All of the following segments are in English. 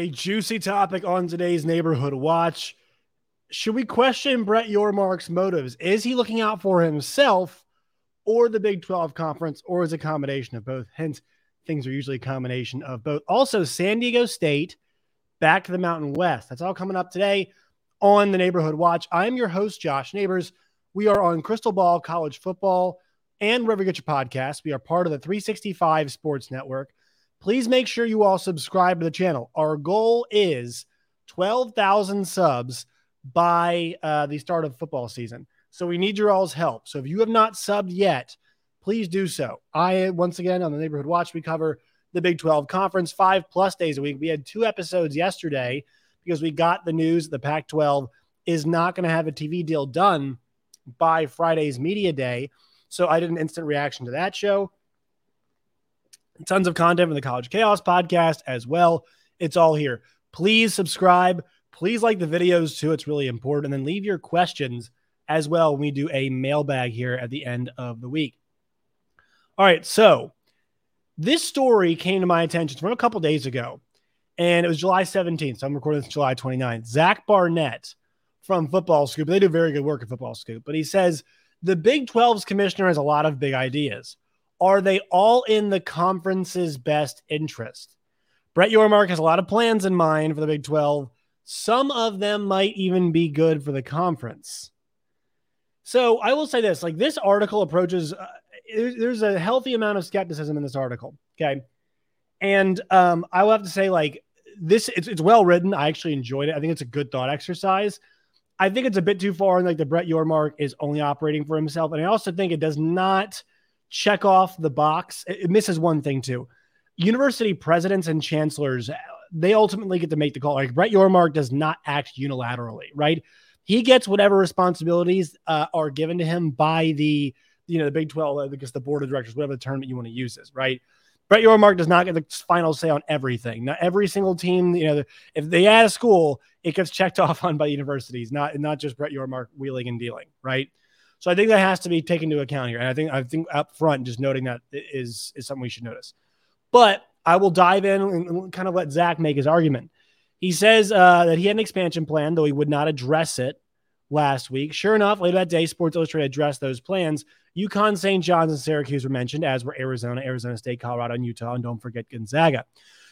A juicy topic on today's neighborhood watch. Should we question Brett Yormark's motives? Is he looking out for himself or the Big 12 conference, or is a combination of both? Hence, things are usually a combination of both. Also, San Diego State back to the Mountain West. That's all coming up today on the Neighborhood Watch. I'm your host, Josh Neighbors. We are on Crystal Ball College Football and wherever you get your podcast. We are part of the 365 Sports Network. Please make sure you all subscribe to the channel. Our goal is 12,000 subs by uh, the start of football season. So we need your all's help. So if you have not subbed yet, please do so. I, once again, on the Neighborhood Watch, we cover the Big 12 conference five plus days a week. We had two episodes yesterday because we got the news the Pac 12 is not going to have a TV deal done by Friday's media day. So I did an instant reaction to that show. Tons of content from the College Chaos podcast as well. It's all here. Please subscribe. Please like the videos too. It's really important. And then leave your questions as well we do a mailbag here at the end of the week. All right. So this story came to my attention from a couple days ago, and it was July 17th. So I'm recording this July 29th. Zach Barnett from Football Scoop, they do very good work at Football Scoop, but he says the Big 12's commissioner has a lot of big ideas. Are they all in the conference's best interest? Brett Yormark has a lot of plans in mind for the Big 12. Some of them might even be good for the conference. So I will say this: like this article approaches, uh, there's a healthy amount of skepticism in this article. Okay, and um, I will have to say, like this, it's, it's well written. I actually enjoyed it. I think it's a good thought exercise. I think it's a bit too far, and like the Brett Yormark is only operating for himself, and I also think it does not check off the box. It, misses one thing too. University presidents and chancellors, they ultimately get to make the call. Like Brett Yormark does not act unilaterally, right? He gets whatever responsibilities uh, are given to him by the you know the Big Twelve, because the board of directors, whatever the term that you want to use is, right? Brett Yormark does not get the final say on everything. Not every single team, you know, if they add a school, it gets checked off on by universities, not not just Brett Yormark wheeling and dealing, right? So I think that has to be taken into account here. And I think I think up front, just noting that is is something we should notice. But I will dive in and kind of let Zach make his argument. He says uh, that he had an expansion plan, though he would not address it last week. Sure enough, later that day, Sports Illustrated addressed those plans. UConn, St. John's, and Syracuse were mentioned, as were Arizona, Arizona State, Colorado, and Utah. And don't forget Gonzaga.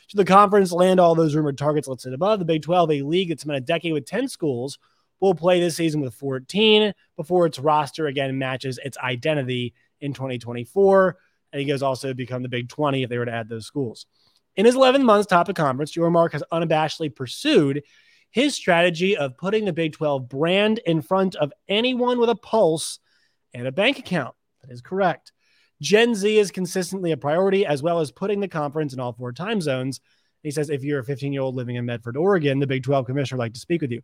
Should the conference land all those rumored targets listed above, the Big 12, a league that's been a decade with 10 schools, will play this season with 14 before its roster again matches its identity in 2024. And he goes also become the Big 20 if they were to add those schools. In his 11 months top of conference, Yormark has unabashedly pursued his strategy of putting the Big 12 brand in front of anyone with a pulse and a bank account. That is correct. Gen Z is consistently a priority, as well as putting the conference in all four time zones. He says, if you're a 15 year old living in Medford, Oregon, the Big 12 commissioner would like to speak with you.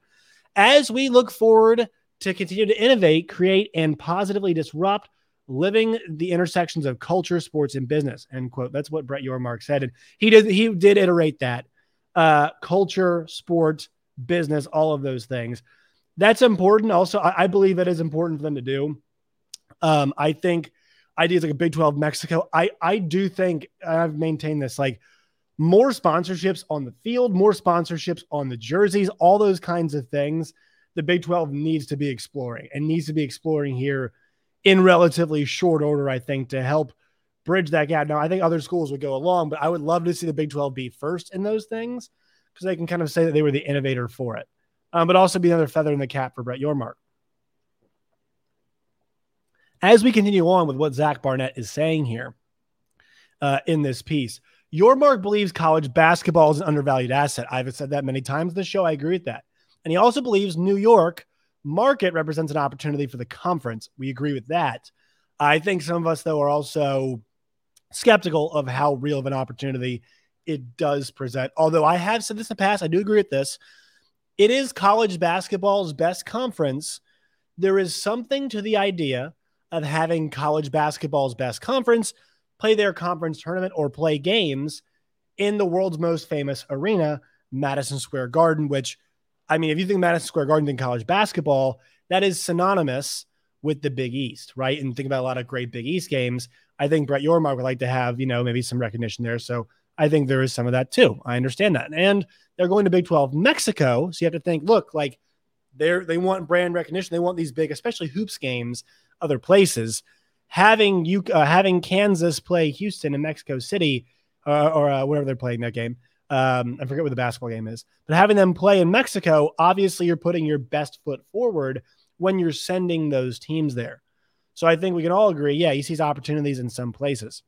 As we look forward to continue to innovate, create, and positively disrupt living the intersections of culture, sports, and business. End quote. That's what Brett Yormark said. And he did he did iterate that. Uh, culture, sport, business, all of those things. That's important. Also, I, I believe it is important for them to do. Um, I think ideas like a Big 12 Mexico. I I do think I've maintained this like more sponsorships on the field, more sponsorships on the jerseys, all those kinds of things. The Big 12 needs to be exploring and needs to be exploring here in relatively short order, I think, to help bridge that gap. Now, I think other schools would go along, but I would love to see the Big 12 be first in those things because they can kind of say that they were the innovator for it, um, but also be another feather in the cap for Brett Yormark. As we continue on with what Zach Barnett is saying here uh, in this piece, Yormark believes college basketball is an undervalued asset. I've said that many times in the show. I agree with that. And he also believes New York market represents an opportunity for the conference. We agree with that. I think some of us, though, are also skeptical of how real of an opportunity it does present. Although I have said this in the past, I do agree with this. It is college basketball's best conference. There is something to the idea of having college basketball's best conference play their conference tournament or play games in the world's most famous arena, Madison Square Garden, which I mean, if you think Madison Square Garden in college basketball, that is synonymous with the Big East, right? And think about a lot of great Big East games. I think Brett Yormark would like to have, you know, maybe some recognition there. So I think there is some of that too. I understand that. And they're going to Big 12 Mexico. So you have to think, look, like they're they want brand recognition. They want these big, especially hoops games, other places. Having you uh, having Kansas play Houston in Mexico City, uh, or uh, wherever they're playing that game. Um, I forget what the basketball game is, but having them play in Mexico, obviously you're putting your best foot forward when you're sending those teams there. So I think we can all agree, yeah, he sees opportunities in some places.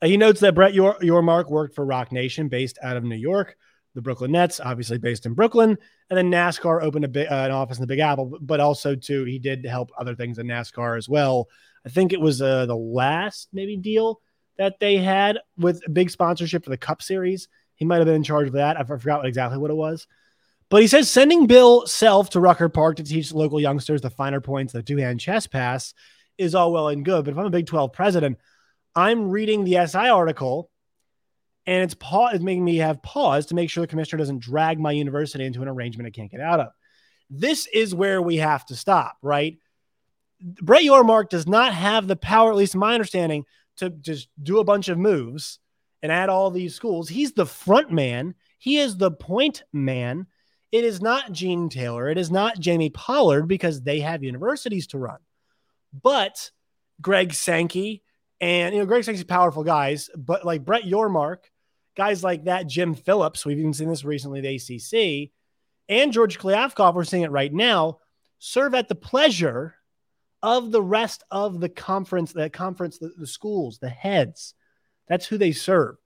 Uh, he notes that Brett Your Yormark worked for Roc Nation based out of New York, the Brooklyn Nets, obviously based in Brooklyn, and then NASCAR opened a big, uh, an office in the Big Apple, but also too he did help other things in NASCAR as well. I think it was uh, the last maybe deal that they had with a big sponsorship for the Cup Series. He might have been in charge of that. I forgot exactly what it was. But he says sending Bill Self to Rucker Park to teach local youngsters the finer points of the two hand chest pass is all well and good. But if I'm a Big 12 president, I'm reading the SI article and it's, pa- it's making me have pause to make sure the commissioner doesn't drag my university into an arrangement I can't get out of. This is where we have to stop, right? Brett Yormark does not have the power, at least my understanding, to just do a bunch of moves and add all these schools. He's the front man. He is the point man. It is not Gene Taylor. It is not Jamie Pollard because they have universities to run. But Greg Sankey and you know Greg Sankey's powerful guys, but like Brett Yormark, guys like that, Jim Phillips, we've even seen this recently, the ACC, and George Kliavkoff, we're seeing it right now, serve at the pleasure of the rest of the conference, the conference, the, the schools, the heads. That's who they serve.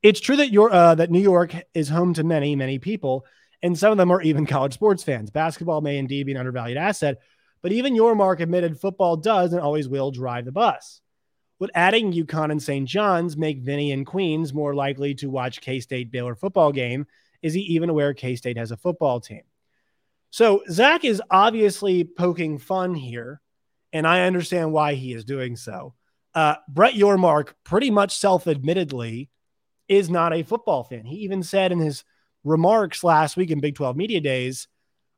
It's true that your uh, that New York is home to many, many people, and some of them are even college sports fans. Basketball may indeed be an undervalued asset, but even Yormark admitted football does and always will drive the bus. Would adding UConn and St. John's make Vinny and Queens more likely to watch K State Baylor football game? Is he even aware K State has a football team? So Zach is obviously poking fun here, and I understand why he is doing so. Uh, Brett Yormark, pretty much self admittedly, is not a football fan. He even said in his remarks last week in Big 12 Media Days,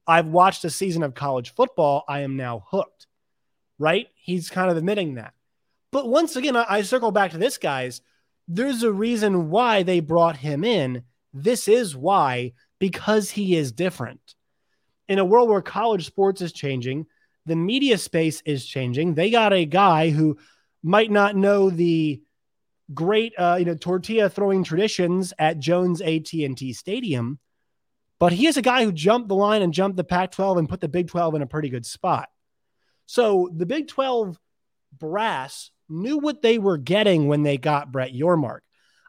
I've watched a season of college football. I am now hooked, right? He's kind of admitting that. But once again, I, I circle back to this, guys. There's a reason why they brought him in. This is why, because he is different. In a world where college sports is changing, the media space is changing. They got a guy who might not know the great uh, you know tortilla throwing traditions at Jones AT&T Stadium, but he is a guy who jumped the line and jumped the Pac-12 and put the Big 12 in a pretty good spot. So the Big 12 brass knew what they were getting when they got Brett Yormark.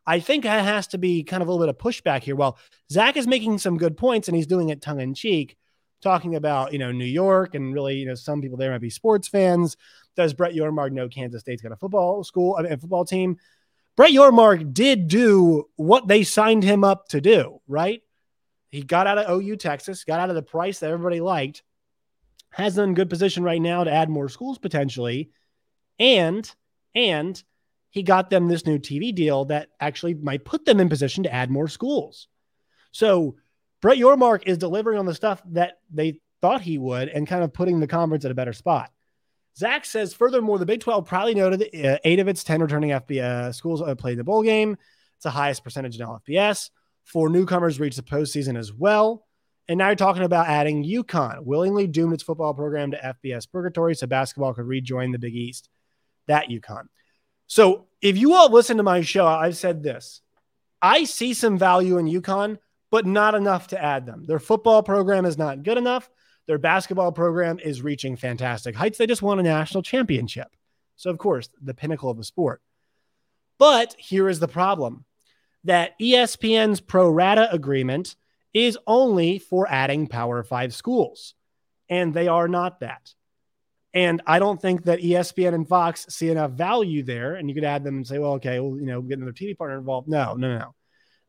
I think that has to be kind of a little bit of pushback here. Well, Zach is making some good points and he's doing it tongue in cheek, talking about, you know, New York and really, you know, some people there might be sports fans. Does Brett Yormark know Kansas State's got a football school, I mean, a football team? Brett Yormark did do what they signed him up to do, right? He got out of OU Texas, got out of the price that everybody liked, has them in good position right now to add more schools potentially, and and he got them this new TV deal that actually might put them in position to add more schools. So Brett Yormark is delivering on the stuff that they thought he would and kind of putting the conference at a better spot. Zach says, furthermore, the Big 12 probably noted uh, eight of its 10 returning FBS schools uh, played the bowl game. It's the highest percentage in all FBS. Four newcomers reached the postseason as well. And now you're talking about adding UConn, willingly doomed its football program to FBS purgatory so basketball could rejoin the Big East. That UConn. So if you all listen to my show, I've said this. I see some value in UConn, but not enough to add them. Their football program is not good enough. Their basketball program is reaching fantastic heights. They just won a national championship. So, of course, the pinnacle of the sport. But here is the problem that ESPN's pro rata agreement is only for adding Power Five schools, and they are not that. And I don't think that ESPN and Fox see enough value there. And you could add them and say, well, okay, well, you know, get another TV partner involved. No, no, no.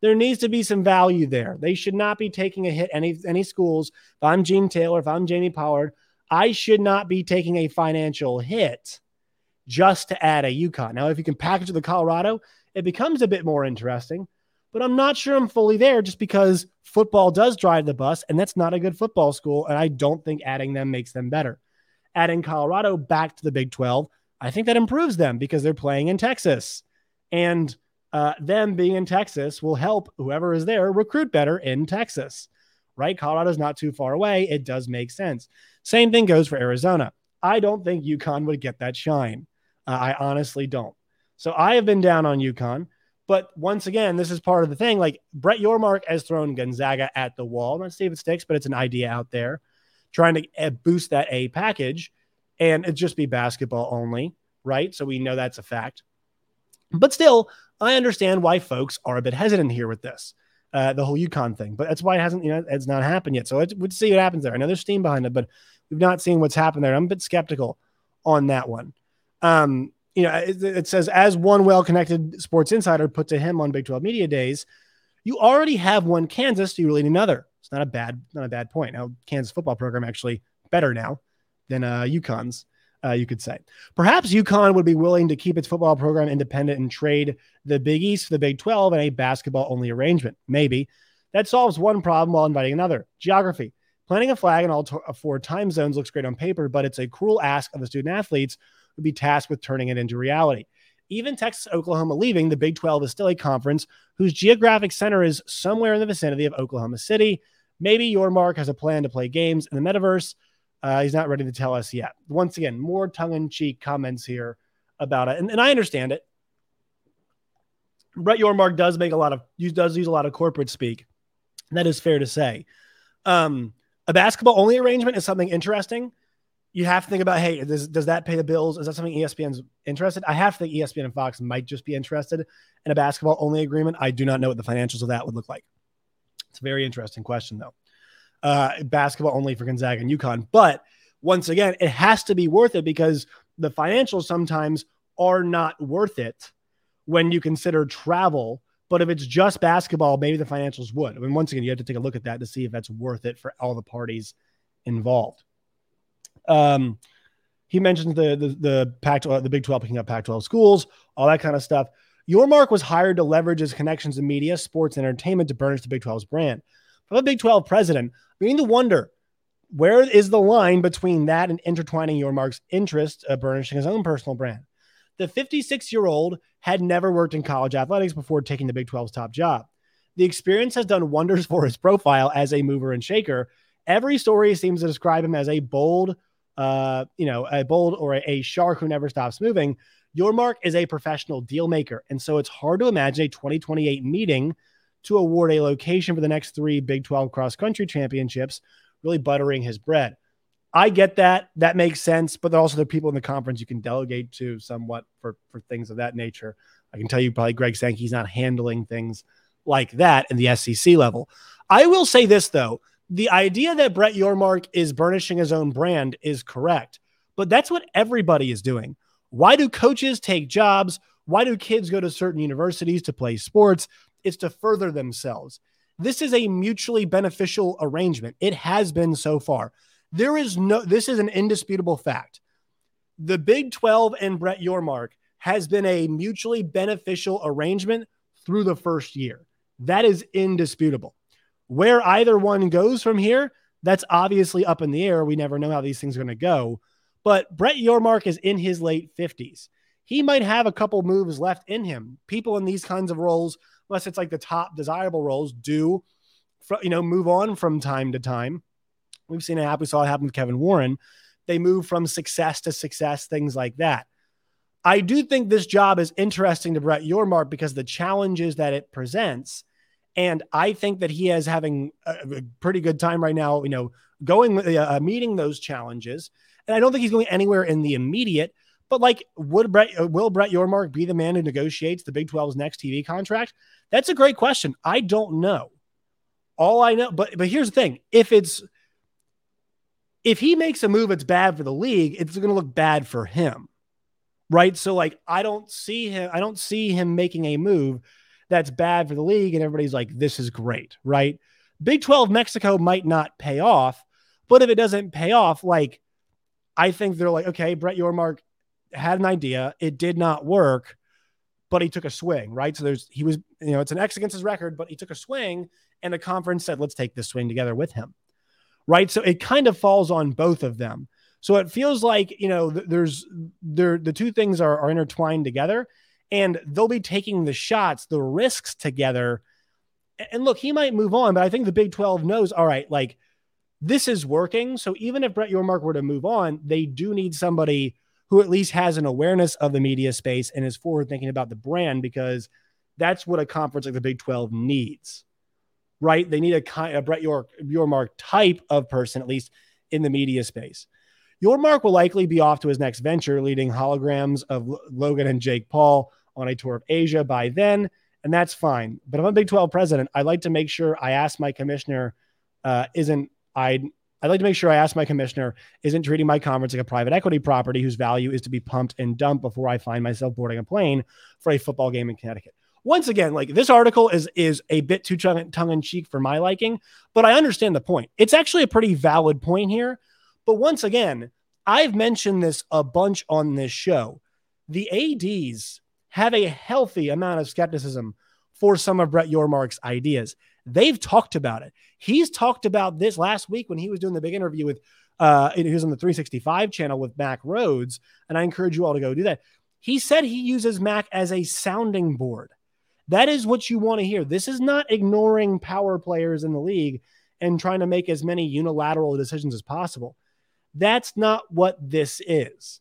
there needs to be some value there. They should not be taking a hit any any schools. If I'm Gene Taylor, if I'm Jamie Pollard, I should not be taking a financial hit just to add a UConn. Now, if you can package the Colorado, it becomes a bit more interesting. But I'm not sure I'm fully there just because football does drive the bus, and that's not a good football school. And I don't think adding them makes them better. Adding Colorado back to the Big 12, I think that improves them because they're playing in Texas. And uh, them being in Texas will help whoever is there recruit better in Texas, right? Colorado's not too far away. It does make sense. Same thing goes for Arizona. I don't think UConn would get that shine. Uh, I honestly don't. So I have been down on UConn. But once again, this is part of the thing. Like Brett Yormark has thrown Gonzaga at the wall. Not it Sticks, but it's an idea out there trying to eh, boost that A package and it just be basketball only, right? So we know that's a fact. But still, I understand why folks are a bit hesitant here with this, uh, the whole UConn thing. But that's why it hasn't, you know, it's not happened yet. So we'll see what happens there. I know there's steam behind it, but we've not seen what's happened there. I'm a bit skeptical on that one. Um, you know, it, it says as one well-connected sports insider put to him on Big 12 Media Days, you already have one Kansas. Do you really need another? It's not a bad, not a bad point. Now, Kansas football program actually better now than uh, UConn's uh, you could say. Perhaps UConn would be willing to keep its football program independent and trade the Big East for the Big 12 in a basketball only arrangement. Maybe. That solves one problem while inviting another. Geography. Planting a flag in all to- four time zones looks great on paper, but it's a cruel ask of the student athletes who would be tasked with turning it into reality. Even Texas Oklahoma leaving, the Big 12 is still a conference whose geographic center is somewhere in the vicinity of Oklahoma City. Maybe Yormark has a plan to play games in the metaverse uh, he's not ready to tell us yet. Once again, more tongue in cheek comments here about it. And, and I understand it. Brett Yormark does make a lot of, does use a lot of corporate speak. That is fair to say. Um, a basketball only arrangement is something interesting. You have to think about, hey, does, does that pay the bills? Is that something ESPN's interested? I have to think ESPN and Fox might just be interested in a basketball only agreement. I do not know what the financials of that would look like. It's a very interesting question, though uh, basketball only for Gonzaga and UConn. But once again, it has to be worth it because the financials sometimes are not worth it when you consider travel. But if it's just basketball, maybe the financials would. I mean, once again, you have to take a look at that to see if that's worth it for all the parties involved. Um, he mentions the the the Pac the Big 12 picking up Pac 12 schools, all that kind of stuff. Yormark was hired to leverage his connections in media, sports, and entertainment to burnish the Big 12's brand. From a Big 12 president, we need to wonder where is the line between that and intertwining Yormark's interest, of burnishing his own personal brand. The 56 year old had never worked in college athletics before taking the Big 12's top job. The experience has done wonders for his profile as a mover and shaker. Every story seems to describe him as a bold, uh, you know, a bold or a, a shark who never stops moving. Yormark is a professional deal maker. And so it's hard to imagine a 2028 meeting to award a location for the next three Big 12 cross country championships, really buttering his bread. I get that. That makes sense. But also, there are people in the conference you can delegate to somewhat for, for things of that nature. I can tell you, probably Greg Sankey's not handling things like that in the SEC level. I will say this, though the idea that Brett Yormark is burnishing his own brand is correct, but that's what everybody is doing. Why do coaches take jobs? Why do kids go to certain universities to play sports? It's to further themselves. This is a mutually beneficial arrangement. It has been so far. There is no, this is an indisputable fact. The Big 12 and Brett Yormark has been a mutually beneficial arrangement through the first year. That is indisputable. Where either one goes from here, that's obviously up in the air. We never know how these things are going to go. But Brett Yormark is in his late 50s. He might have a couple moves left in him. People in these kinds of roles unless it's like the top desirable roles, do you know move on from time to time. We've seen it happen. We saw it happen with Kevin Warren. They move from success to success, things like that. I do think this job is interesting to Brett Yormark because the challenges that it presents. And I think that he is having a, pretty good time right now, you know, going, uh, meeting those challenges. And I don't think he's going anywhere in the immediate, but like, would Brett, uh, will Brett Yormark be the man who negotiates the Big 12's next TV contract? That's a great question. I don't know. All I know, but but here's the thing: if it's if he makes a move that's bad for the league, it's going to look bad for him, right? So like, I don't see him. I don't see him making a move that's bad for the league. And everybody's like, this is great, right? Big 12 Mexico might not pay off, but if it doesn't pay off, like, I think they're like, okay, Brett Yormark had an idea. It did not work, but he took a swing, right? So there's, he was, you know, it's an X against his record, but he took a swing and the conference said, let's take this swing together with him, right? So it kind of falls on both of them. So it feels like, you know, there's, there, the two things are, are intertwined together and they'll be taking the shots, the risks together. And look, he might move on, but I think the Big 12 knows, all right, like this is working. So even if Brett Yormark were to move on, they do need somebody who at least has an awareness of the media space and is forward thinking about the brand because that's what a conference like the Big 12 needs, right? They need a, a Brett York, Yormark type of person, at least in the media space. Yormark will likely be off to his next venture, leading holograms of Logan and Jake Paul on a tour of Asia by then, and that's fine. But if I'm a Big 12 president, I'd like to make sure I ask my commissioner, uh, isn't I'd I'd like to make sure I ask my commissioner isn't treating my conference like a private equity property whose value is to be pumped and dumped before I find myself boarding a plane for a football game in Connecticut. Once again, like this article is is a bit too tongue in cheek for my liking, but I understand the point. It's actually a pretty valid point here. But once again, I've mentioned this a bunch on this show. The ADs have a healthy amount of skepticism for some of Brett Yormark's ideas. They've talked about it. He's talked about this last week when he was doing the big interview with, uh, he was on the 365 channel with Mac Rhodes. And I encourage you all to go do that. He said he uses Mac as a sounding board. That is what you want to hear. This is not ignoring power players in the league and trying to make as many unilateral decisions as possible. That's not what this is.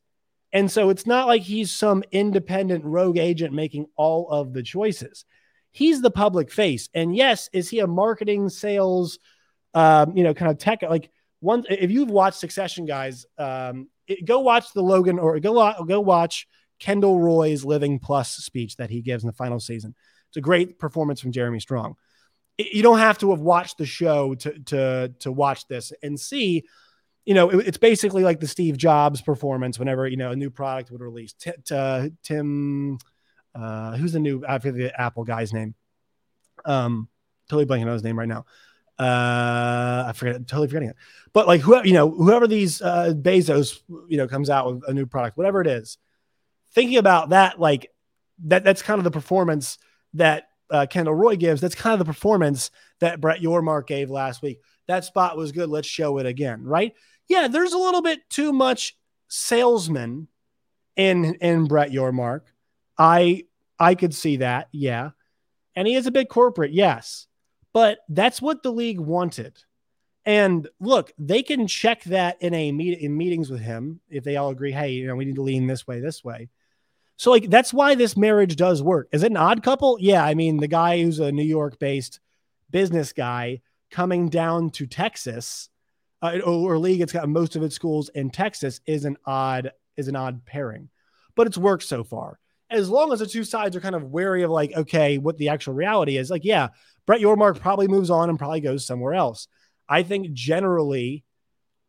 And so it's not like he's some independent rogue agent making all of the choices. He's the public face. And yes, is he a marketing, sales, um, you know, kind of tech? Like one, if you've watched Succession, guys, um, it, go watch the Logan or go go watch Kendall Roy's Living Plus speech that he gives in the final season. It's a great performance from Jeremy Strong. It, you don't have to have watched the show to to to watch this and see you know, it, it's basically like the Steve Jobs performance whenever, you know, a new product would release. T- t- uh, Tim, uh, who's the new, the Apple guy's name. Um, totally blanking on his name right now. Uh, I forget, totally forgetting it. But like whoever, you know, whoever these uh, Bezos, you know, comes out with a new product, whatever it is, thinking about that, like that, that's kind of the performance that uh, Kendall Roy gives. That's kind of the performance that Brett Yormark gave last week. That spot was good. Let's show it again, right? yeah, there's a little bit too much salesman in in Brett Yormark. I I could see that, yeah. And he is a big corporate, yes. But that's what the league wanted. And look, they can check that in a meet in meetings with him if they all agree, hey, you know, we need to lean this way, this way. So like that's why this marriage does work. Is it an odd couple? Yeah, I mean, the guy who's a New York based business guy coming down to Texas uh, or league it's got most of its schools in Texas is an odd is an odd pairing, but it's worked so far. As long as the two sides are kind of wary of like, okay, what the actual reality is, like, yeah, Brett Yormark probably moves on and probably goes somewhere else. I think generally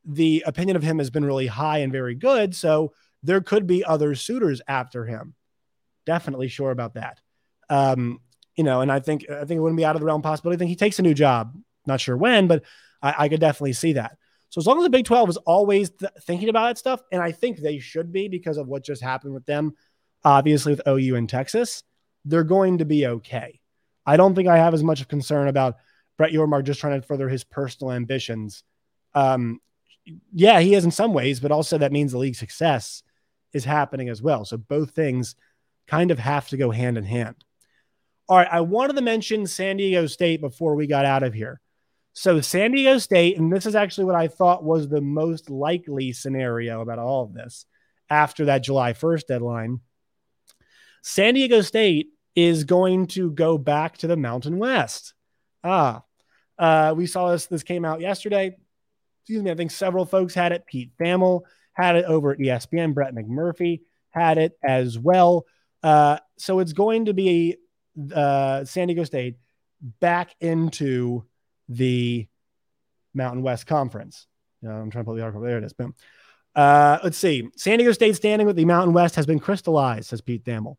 the opinion of him has been really high and very good. So there could be other suitors after him. Definitely sure about that. Um, you know, and I think I think it wouldn't be out of the realm possibility. I think he takes a new job. Not sure when, but I, I could definitely see that. So as long as the Big 12 is always th- thinking about that stuff, and I think they should be because of what just happened with them, obviously with OU and Texas, they're going to be okay. I don't think I have as much of concern about Brett Yormark just trying to further his personal ambitions. Um, yeah, he is in some ways, but also that means the league success is happening as well. So both things kind of have to go hand in hand. All right, I wanted to mention San Diego State before we got out of here. So San Diego State, and this is actually what I thought was the most likely scenario about all of this after that July 1st deadline. San Diego State is going to go back to the Mountain West. Ah, uh, we saw this. This came out yesterday. Excuse me. I think several folks had it. Pete Thamel had it over at ESPN. Brett McMurphy had it as well. Uh, so it's going to be uh, San Diego State back into the Mountain West Conference. I'm trying to pull the article. There it is. Boom. Uh, let's see. San Diego State standing with the Mountain West has been crystallized, says Pete Thamel.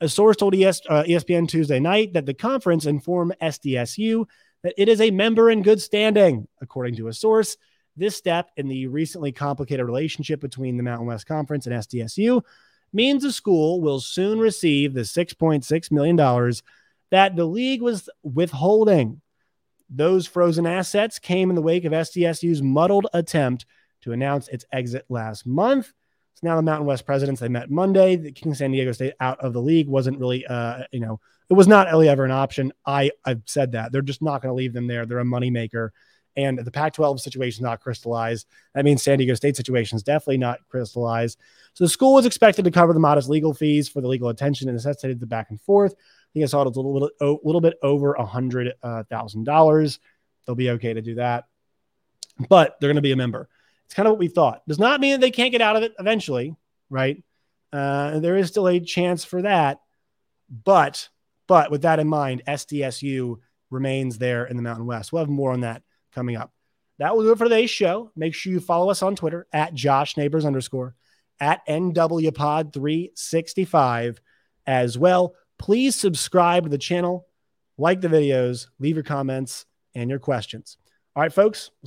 A source told ES, uh, ESPN Tuesday night that the conference informed SDSU that it is a member in good standing. According to a source, this step in the recently complicated relationship between the Mountain West Conference and SDSU means the school will soon receive the $6.6 million that the league was withholding. Those frozen assets came in the wake of SDSU's muddled attempt to announce its exit last month. Now the Mountain West presidents they met Monday. The King San Diego State out of the league wasn't really, uh, you know, it was not really ever an option. I I've said that they're just not going to leave them there. They're a moneymaker, and the Pac-12 situation is not crystallized. That means San Diego State situation is definitely not crystallized. So the school was expected to cover the modest legal fees for the legal attention and necessitated the back and forth. I think I saw it was a little, little, little bit over a hundred uh, thousand dollars. They'll be okay to do that, but they're going to be a member. It's kind of what we thought. Does not mean that they can't get out of it eventually, right? Uh, there is still a chance for that, but but with that in mind, SDSU remains there in the Mountain West. We'll have more on that coming up. That will do it for today's show. Make sure you follow us on Twitter at Josh Neighbors underscore at NWPod365 as well. Please subscribe to the channel, like the videos, leave your comments and your questions. All right, folks. We'll see